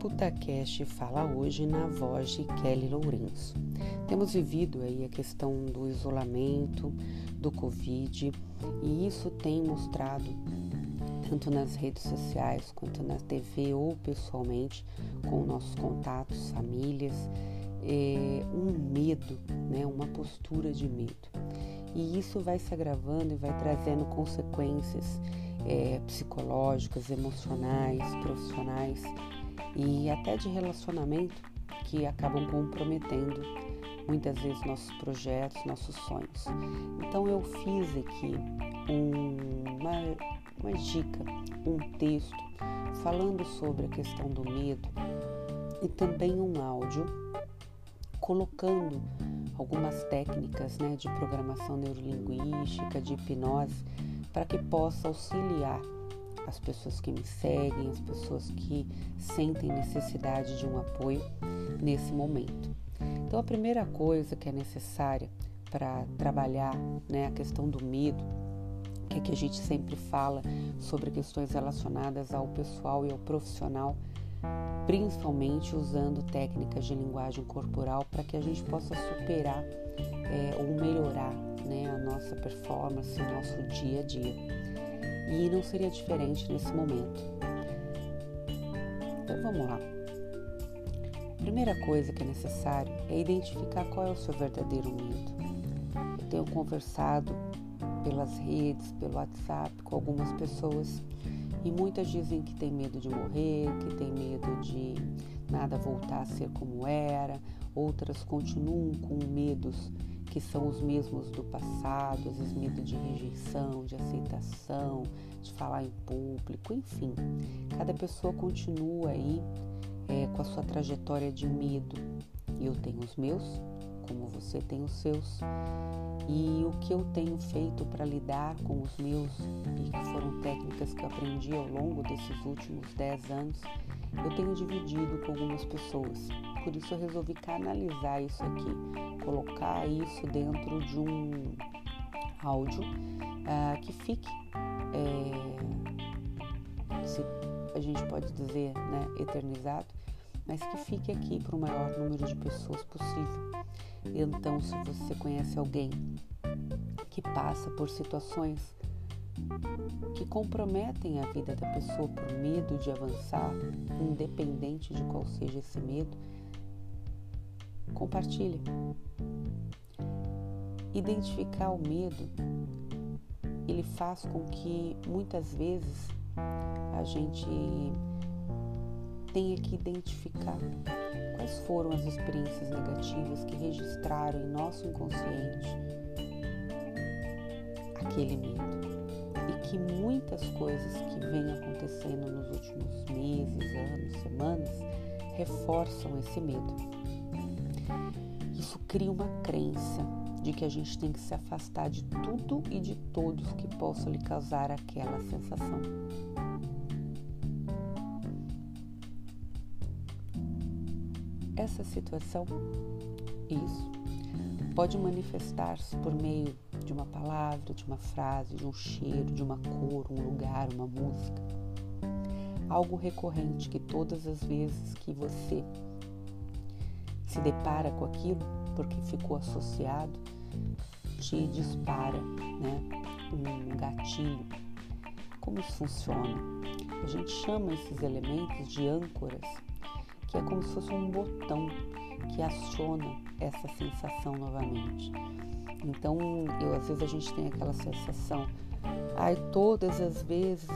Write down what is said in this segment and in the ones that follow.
Reputacast fala hoje na voz de Kelly Lourenço. Temos vivido aí a questão do isolamento, do Covid, e isso tem mostrado, tanto nas redes sociais quanto na TV ou pessoalmente, com nossos contatos, famílias, é, um medo, né, uma postura de medo. E isso vai se agravando e vai trazendo consequências é, psicológicas, emocionais, profissionais e até de relacionamento que acabam comprometendo muitas vezes nossos projetos, nossos sonhos. Então eu fiz aqui um, uma, uma dica, um texto falando sobre a questão do medo e também um áudio colocando algumas técnicas né, de programação neurolinguística, de hipnose, para que possa auxiliar as pessoas que me seguem, as pessoas que sentem necessidade de um apoio nesse momento. Então, a primeira coisa que é necessária para trabalhar né, a questão do medo, que é que a gente sempre fala sobre questões relacionadas ao pessoal e ao profissional, principalmente usando técnicas de linguagem corporal para que a gente possa superar é, ou melhorar né, a nossa performance, o nosso dia a dia e não seria diferente nesse momento. Então vamos lá. primeira coisa que é necessário é identificar qual é o seu verdadeiro medo. Eu tenho conversado pelas redes, pelo WhatsApp com algumas pessoas e muitas dizem que tem medo de morrer, que tem medo de nada voltar a ser como era, outras continuam com medos que são os mesmos do passado, às vezes medo de rejeição, de aceitação, de falar em público, enfim. Cada pessoa continua aí é, com a sua trajetória de medo. Eu tenho os meus, como você tem os seus. E o que eu tenho feito para lidar com os meus, e que foram técnicas que eu aprendi ao longo desses últimos 10 anos, eu tenho dividido com algumas pessoas. Por isso eu resolvi canalizar isso aqui, colocar isso dentro de um áudio uh, que fique, é, se a gente pode dizer, né, eternizado, mas que fique aqui para o maior número de pessoas possível. Então, se você conhece alguém que passa por situações que comprometem a vida da pessoa por medo de avançar, independente de qual seja esse medo, compartilhe. Identificar o medo, ele faz com que muitas vezes a gente tenha que identificar quais foram as experiências negativas que registraram em nosso inconsciente aquele medo e que muitas coisas que vêm acontecendo nos últimos meses, anos, semanas reforçam esse medo. Isso cria uma crença de que a gente tem que se afastar de tudo e de todos que possam lhe causar aquela sensação. Essa situação, isso, pode manifestar-se por meio de uma palavra, de uma frase, de um cheiro, de uma cor, um lugar, uma música. Algo recorrente que todas as vezes que você se depara com aquilo, porque ficou associado, te dispara né, um gatilho. Como isso funciona? A gente chama esses elementos de âncoras, que é como se fosse um botão que aciona essa sensação novamente. Então, eu, às vezes a gente tem aquela sensação, ai, todas as vezes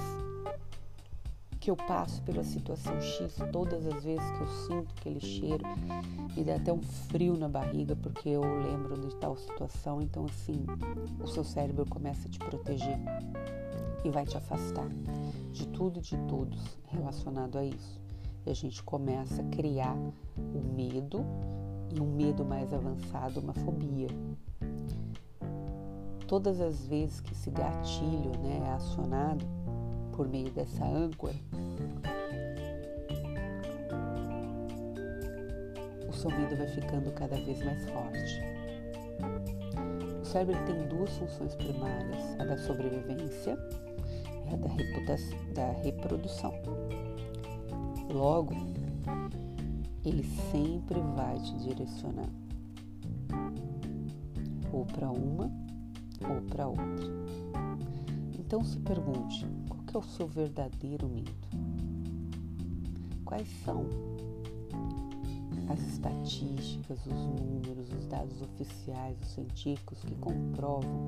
que eu passo pela situação X, todas as vezes que eu sinto aquele cheiro, me dá até um frio na barriga porque eu lembro de tal situação. Então, assim, o seu cérebro começa a te proteger e vai te afastar de tudo e de todos relacionado a isso. E a gente começa a criar o medo e um medo mais avançado, uma fobia. Todas as vezes que esse gatilho né, é acionado por meio dessa âncora, o medo vai ficando cada vez mais forte. O cérebro tem duas funções primárias, a da sobrevivência e a da, da reprodução. Logo, ele sempre vai te direcionar ou para uma ou para outra. Então se pergunte: qual é o seu verdadeiro medo? Quais são as estatísticas, os números, os dados oficiais, os científicos que comprovam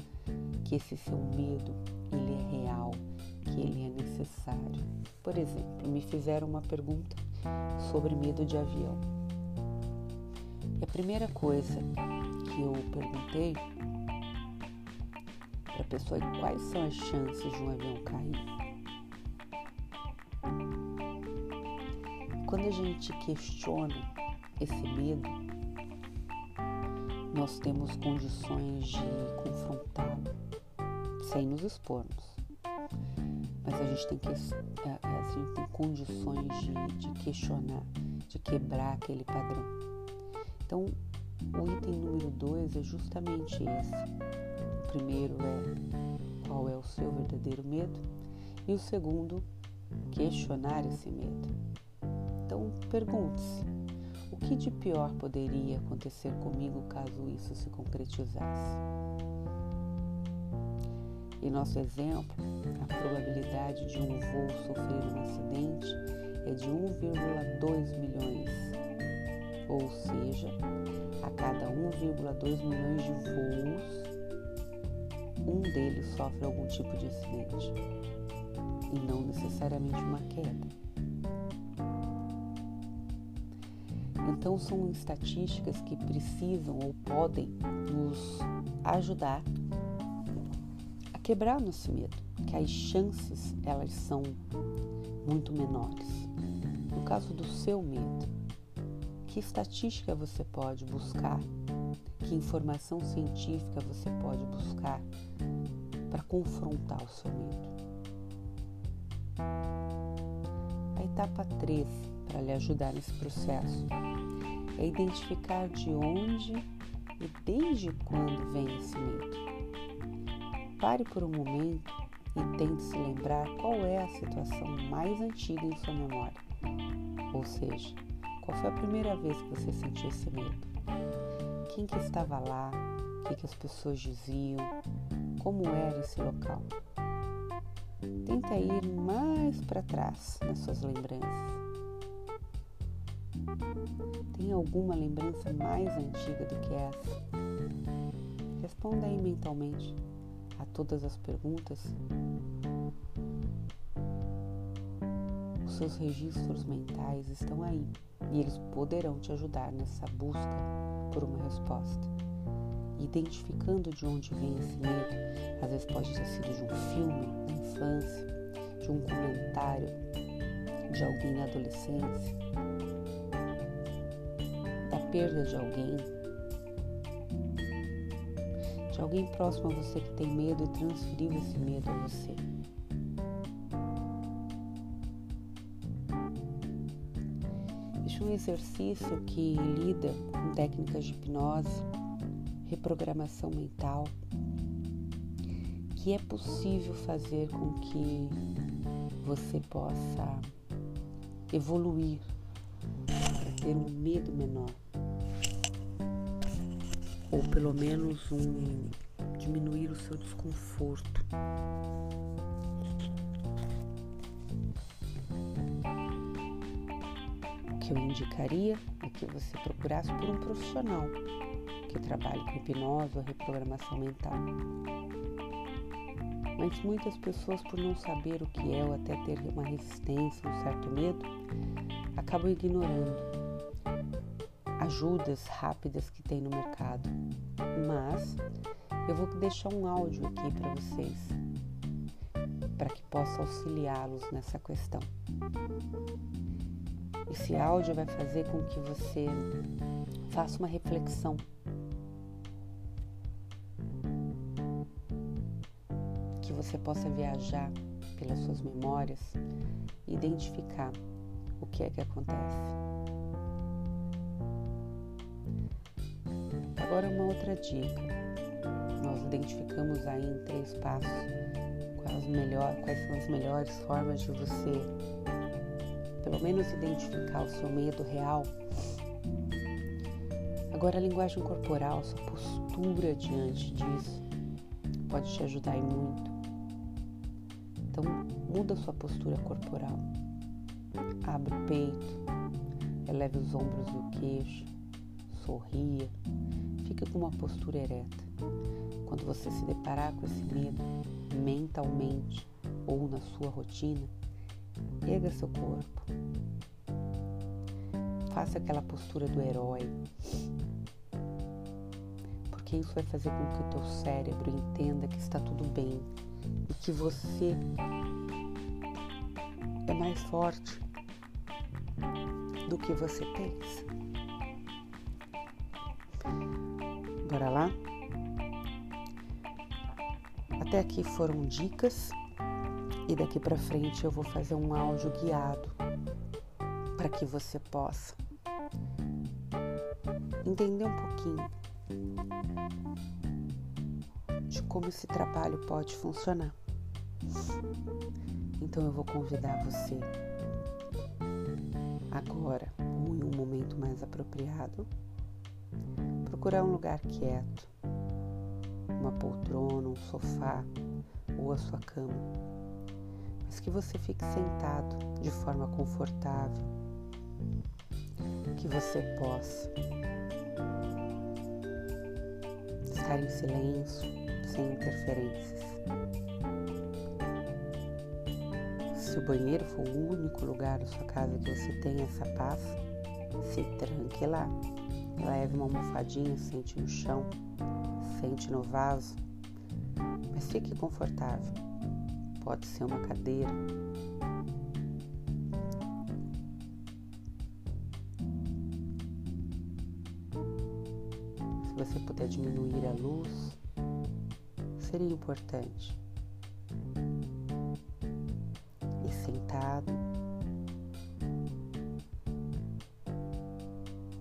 que esse seu medo ele é real, que ele é necessário. Por exemplo, me fizeram uma pergunta sobre medo de avião. E a primeira coisa que eu perguntei para a pessoa é quais são as chances de um avião cair. Quando a gente questiona esse medo, nós temos condições de confrontá-lo sem nos expormos. Mas a gente tem, que, é, a, gente tem condições de, de questionar, de quebrar aquele padrão. Então, o item número dois é justamente esse. O primeiro é qual é o seu verdadeiro medo, e o segundo, questionar esse medo. Então, pergunte-se: o que de pior poderia acontecer comigo caso isso se concretizasse? Em nosso exemplo, a probabilidade de um voo sofrer um acidente é de 1,2 milhões, ou seja, a cada 1,2 milhões de voos, um deles sofre algum tipo de acidente, e não necessariamente uma queda. Então, são estatísticas que precisam ou podem nos ajudar a quebrar o nosso medo, que as chances elas são muito menores. No caso do seu medo, que estatística você pode buscar? Que informação científica você pode buscar para confrontar o seu medo? A etapa 3 para lhe ajudar nesse processo é identificar de onde e desde quando vem esse medo. Pare por um momento e tente se lembrar qual é a situação mais antiga em sua memória. Ou seja, qual foi a primeira vez que você sentiu esse medo? Quem que estava lá? O que, que as pessoas diziam? Como era esse local? Tenta ir mais para trás nas suas lembranças tem alguma lembrança mais antiga do que essa? Responda aí mentalmente a todas as perguntas. Os seus registros mentais estão aí e eles poderão te ajudar nessa busca por uma resposta. Identificando de onde vem esse medo, às vezes pode ter sido de um filme na infância, de um comentário de alguém na adolescência, perda de alguém, de alguém próximo a você que tem medo e transferiu esse medo a você. Este é um exercício que lida com técnicas de hipnose, reprogramação mental, que é possível fazer com que você possa evoluir para ter um medo menor ou pelo menos um diminuir o seu desconforto. O que eu indicaria é que você procurasse por um profissional que trabalhe com hipnose ou reprogramação mental. Mas muitas pessoas, por não saber o que é ou até ter uma resistência, um certo medo, acabam ignorando ajudas rápidas que tem no mercado. Mas eu vou deixar um áudio aqui para vocês, para que possa auxiliá-los nessa questão. Esse áudio vai fazer com que você faça uma reflexão. Que você possa viajar pelas suas memórias e identificar o que é que acontece. Agora uma outra dica. Nós identificamos aí em três passos quais, melhor, quais são as melhores formas de você pelo menos identificar o seu medo real. Agora, a linguagem corporal, sua postura diante disso, pode te ajudar muito. Então, muda sua postura corporal. Abre o peito, eleve os ombros e o queixo, sorria, fique com uma postura ereta. Quando você se deparar com esse medo, mentalmente ou na sua rotina, erga seu corpo. Faça aquela postura do herói. Porque isso vai fazer com que o teu cérebro entenda que está tudo bem e que você é mais forte do que você pensa. Bora lá? Até aqui foram dicas e daqui para frente eu vou fazer um áudio guiado para que você possa entender um pouquinho de como esse trabalho pode funcionar. Então eu vou convidar você agora, ou em um momento mais apropriado, procurar um lugar quieto, uma poltrona, um sofá ou a sua cama, mas que você fique sentado de forma confortável, que você possa estar em silêncio, sem interferências. Se o banheiro for o único lugar da sua casa que você tem essa paz, se tranque lá. Leve uma almofadinha, sente no chão, sente no vaso, mas fique confortável. Pode ser uma cadeira. Se você puder diminuir a luz, seria importante.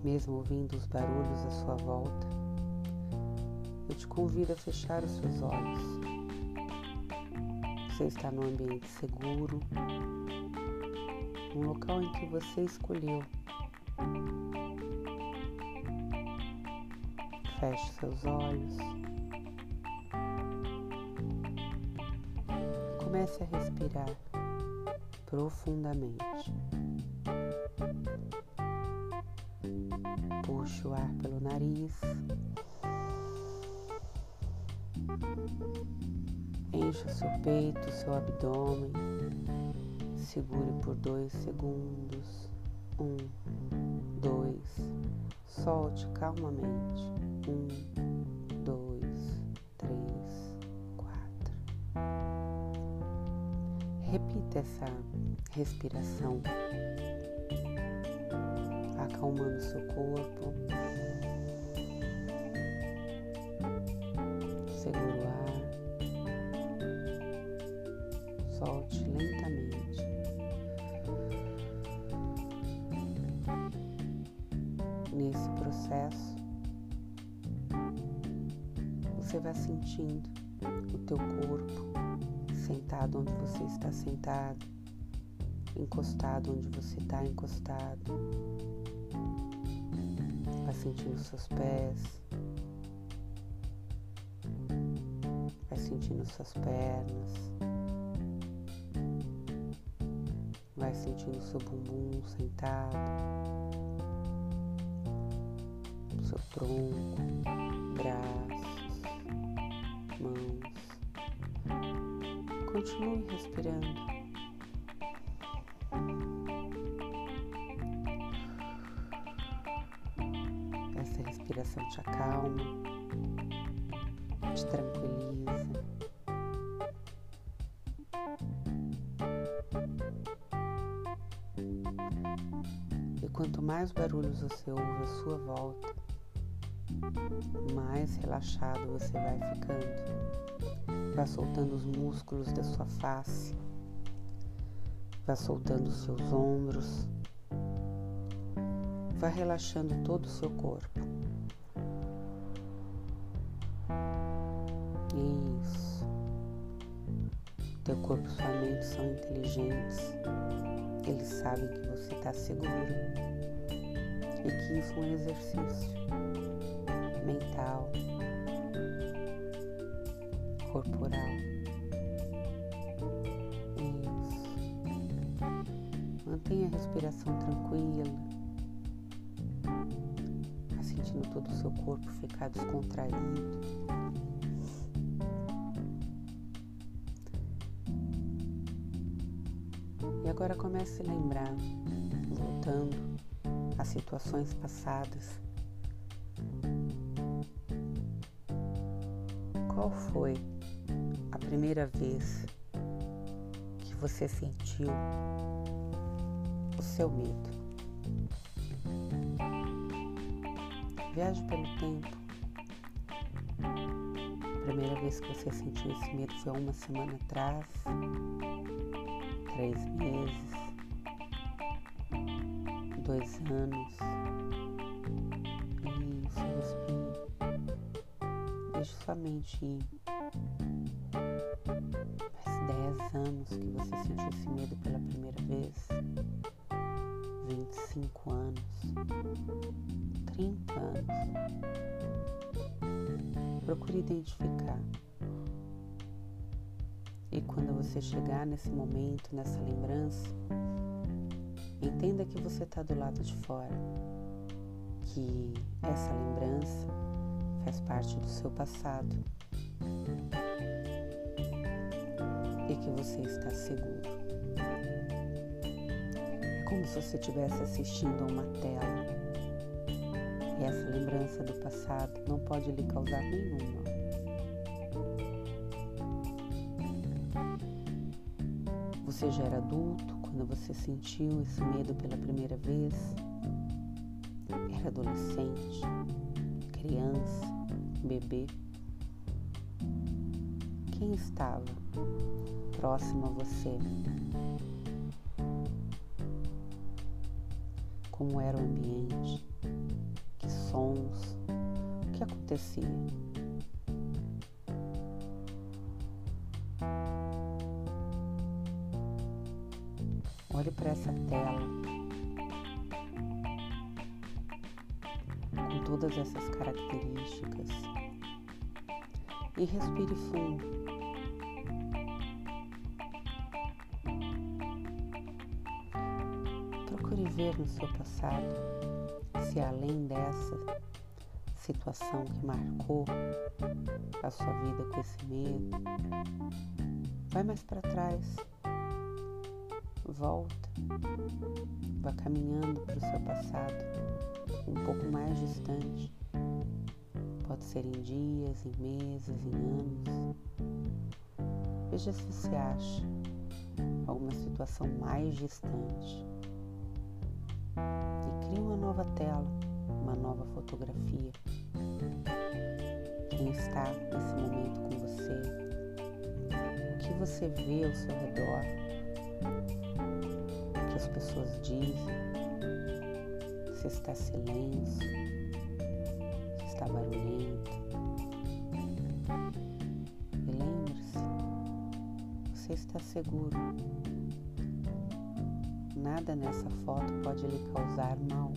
Mesmo ouvindo os barulhos à sua volta, eu te convido a fechar os seus olhos. Você está num ambiente seguro, um local em que você escolheu. Feche seus olhos. Comece a respirar profundamente. Puxe o ar pelo nariz. Encha seu peito, seu abdômen. Segure por dois segundos. Um, dois. Solte calmamente. Um, dois, três, quatro. Repita essa respiração, acalmando seu corpo. Segura o ar. Solte lentamente. Nesse processo, você vai sentindo o teu corpo sentado onde você está sentado, encostado onde você está encostado. Sentindo seus pés, vai sentindo suas pernas, vai sentindo seu bumbum sentado, seu tronco, braços, mãos. Continue respirando. Te acalma, te tranquiliza. E quanto mais barulhos você ouve à sua volta, mais relaxado você vai ficando. Vai soltando os músculos da sua face, vai soltando os seus ombros, vai relaxando todo o seu corpo. Teu corpo e sua mente são inteligentes. Eles sabem que você está seguro e que isso é um exercício mental, corporal. Isso. Mantenha a respiração tranquila, tá sentindo todo o seu corpo ficar descontraído. Agora comece a lembrar, voltando às situações passadas. Qual foi a primeira vez que você sentiu o seu medo? Viaje pelo tempo. A primeira vez que você sentiu esse medo foi uma semana atrás, três meses, dois anos. Sua mente ir. Faz dez anos que você sentiu esse medo pela primeira vez. 25 anos. 30 anos. Procure identificar. E quando você chegar nesse momento, nessa lembrança, entenda que você está do lado de fora, que essa lembrança faz parte do seu passado e que você está seguro. É como se você estivesse assistindo a uma tela e essa lembrança do passado não pode lhe causar nenhuma Você já era adulto quando você sentiu esse medo pela primeira vez? Era adolescente, criança, bebê? Quem estava próximo a você? Como era o ambiente? Que sons? O que acontecia? Olhe para essa tela. Com todas essas características. E respire fundo. Procure ver no seu passado se além dessa situação que marcou a sua vida com esse medo, vai mais para trás volta, vá caminhando para o seu passado um pouco mais distante. Pode ser em dias, em meses, em anos. Veja se você acha alguma situação mais distante. E crie uma nova tela, uma nova fotografia. Quem está nesse momento com você? O que você vê ao seu redor? As pessoas dizem, se está silêncio, se está barulhento. E lembre-se, você está seguro. Nada nessa foto pode lhe causar mal.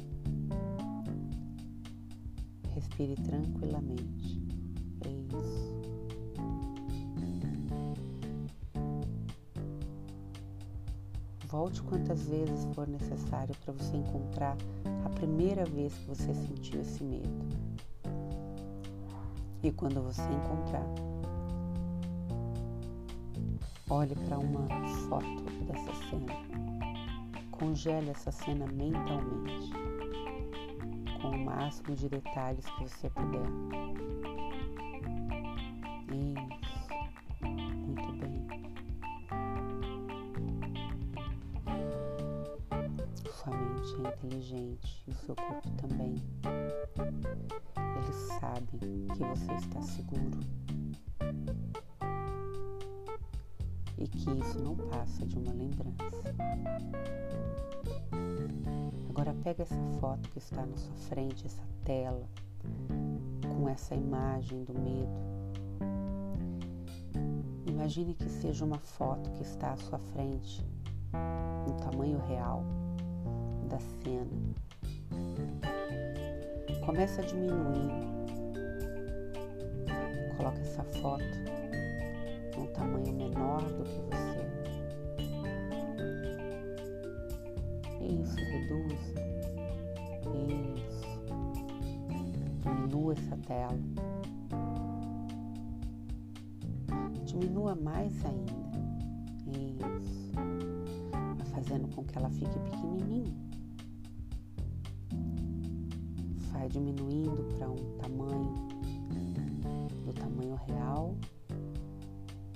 Respire tranquilamente. É isso. Volte quantas vezes for necessário para você encontrar a primeira vez que você sentiu esse medo. E quando você encontrar, olhe para uma foto dessa cena. Congele essa cena mentalmente, com o máximo de detalhes que você puder. Seu corpo também. Eles sabem que você está seguro e que isso não passa de uma lembrança. Agora pega essa foto que está na sua frente, essa tela, com essa imagem do medo. Imagine que seja uma foto que está à sua frente, no tamanho real da cena. Começa a diminuir. Coloca essa foto num tamanho menor do que você. Isso, reduz. Isso. Diminua essa tela. Diminua mais ainda. Isso. Vai fazendo com que ela fique pequenininha. Vai diminuindo para um tamanho do tamanho real,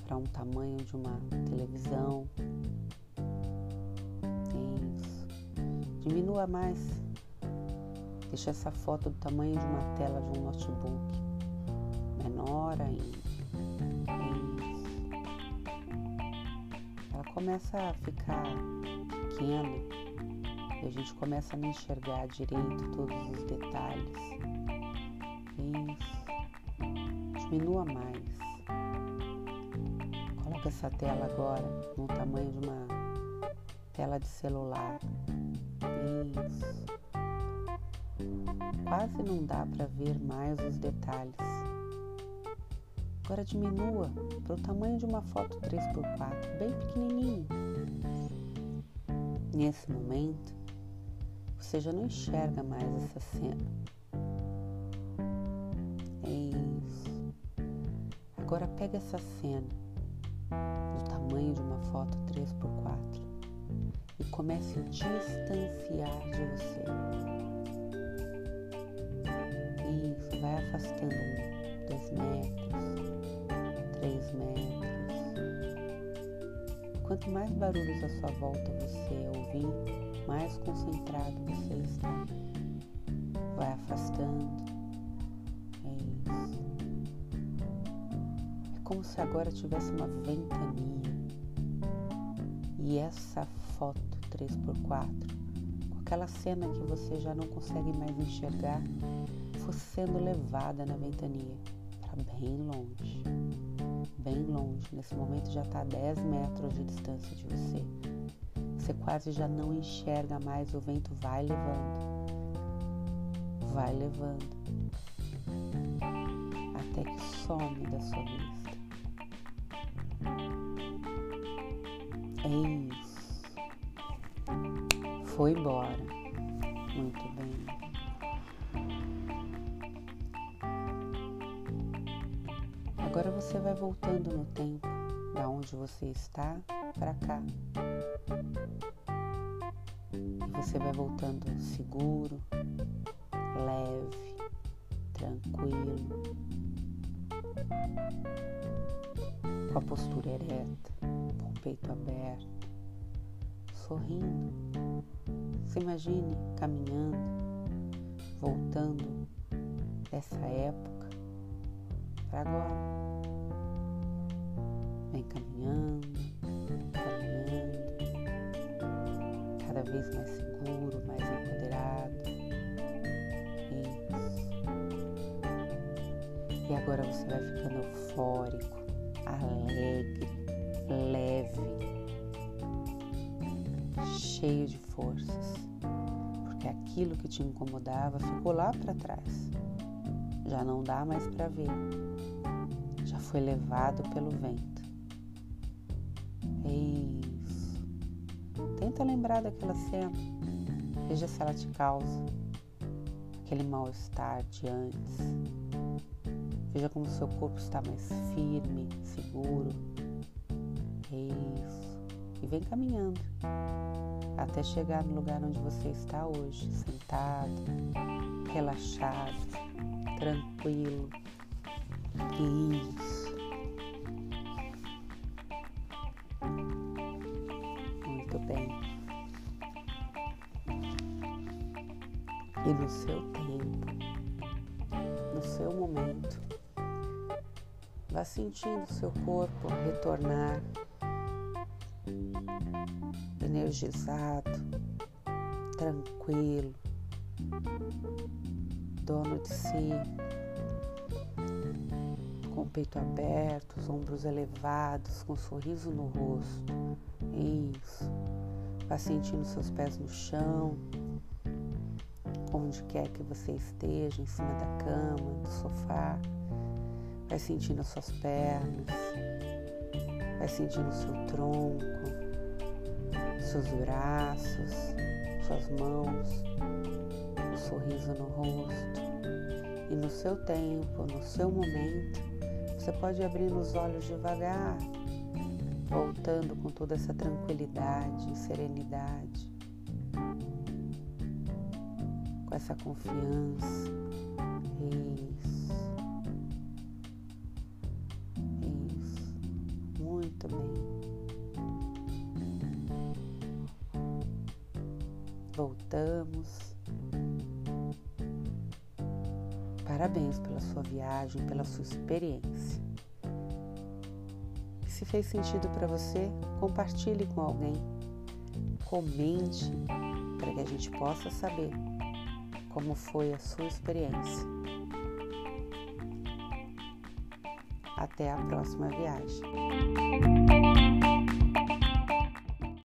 para um tamanho de uma televisão. Isso. Diminua mais. Deixa essa foto do tamanho de uma tela de um notebook. Menor ainda. começa a ficar pequena e a gente começa a não enxergar direito todos os detalhes. Isso. Diminua mais. Coloca essa tela agora no tamanho de uma tela de celular. Isso. Quase não dá para ver mais os detalhes. Agora diminua para o tamanho de uma foto 3x4, bem pequenininho. Nesse momento, você já não enxerga mais essa cena. É isso. Agora pega essa cena do tamanho de uma foto 3x4 e comece a distanciar de você. Isso, vai afastando um, dois metros, três metros. Quanto mais barulhos à sua volta você ouvir, mais concentrado você está. Vai afastando. É isso. É como se agora tivesse uma ventania. E essa foto 3x4, com aquela cena que você já não consegue mais enxergar, fosse sendo levada na ventania para bem longe bem longe. Nesse momento já está a 10 metros de distância de você. Você quase já não enxerga mais, o vento vai levando, vai levando, até que some da sua vista. É isso. Foi embora. Muito bem. Agora você vai voltando no tempo, da onde você está para cá. E você vai voltando seguro, leve, tranquilo, com a postura ereta, com o peito aberto, sorrindo. Se imagine caminhando, voltando dessa época para agora. Vem caminhando, vez mais seguro, mais empoderado. Isso. E agora você vai ficando eufórico, alegre, leve, cheio de forças, porque aquilo que te incomodava ficou lá para trás. Já não dá mais para ver foi levado pelo vento. É isso. Tenta lembrar daquela cena. Veja se ela te causa aquele mal-estar de antes. Veja como seu corpo está mais firme, seguro. É isso. E vem caminhando até chegar no lugar onde você está hoje, sentado, relaxado, tranquilo. Isso. Seu tempo, no seu momento. Vá sentindo seu corpo retornar energizado, tranquilo, dono de si, com peito aberto, os ombros elevados, com um sorriso no rosto. Isso. Vá sentindo seus pés no chão, onde quer que você esteja, em cima da cama, do sofá. Vai sentindo as suas pernas, vai sentindo seu tronco, seus braços, suas mãos, o sorriso no rosto. E no seu tempo, no seu momento, você pode abrir os olhos devagar, voltando com toda essa tranquilidade e serenidade, com essa confiança. Isso. Isso. Muito bem. Voltamos. Parabéns pela sua viagem, pela sua experiência. Se fez sentido para você, compartilhe com alguém. Comente para que a gente possa saber como foi a sua experiência. Até a próxima viagem.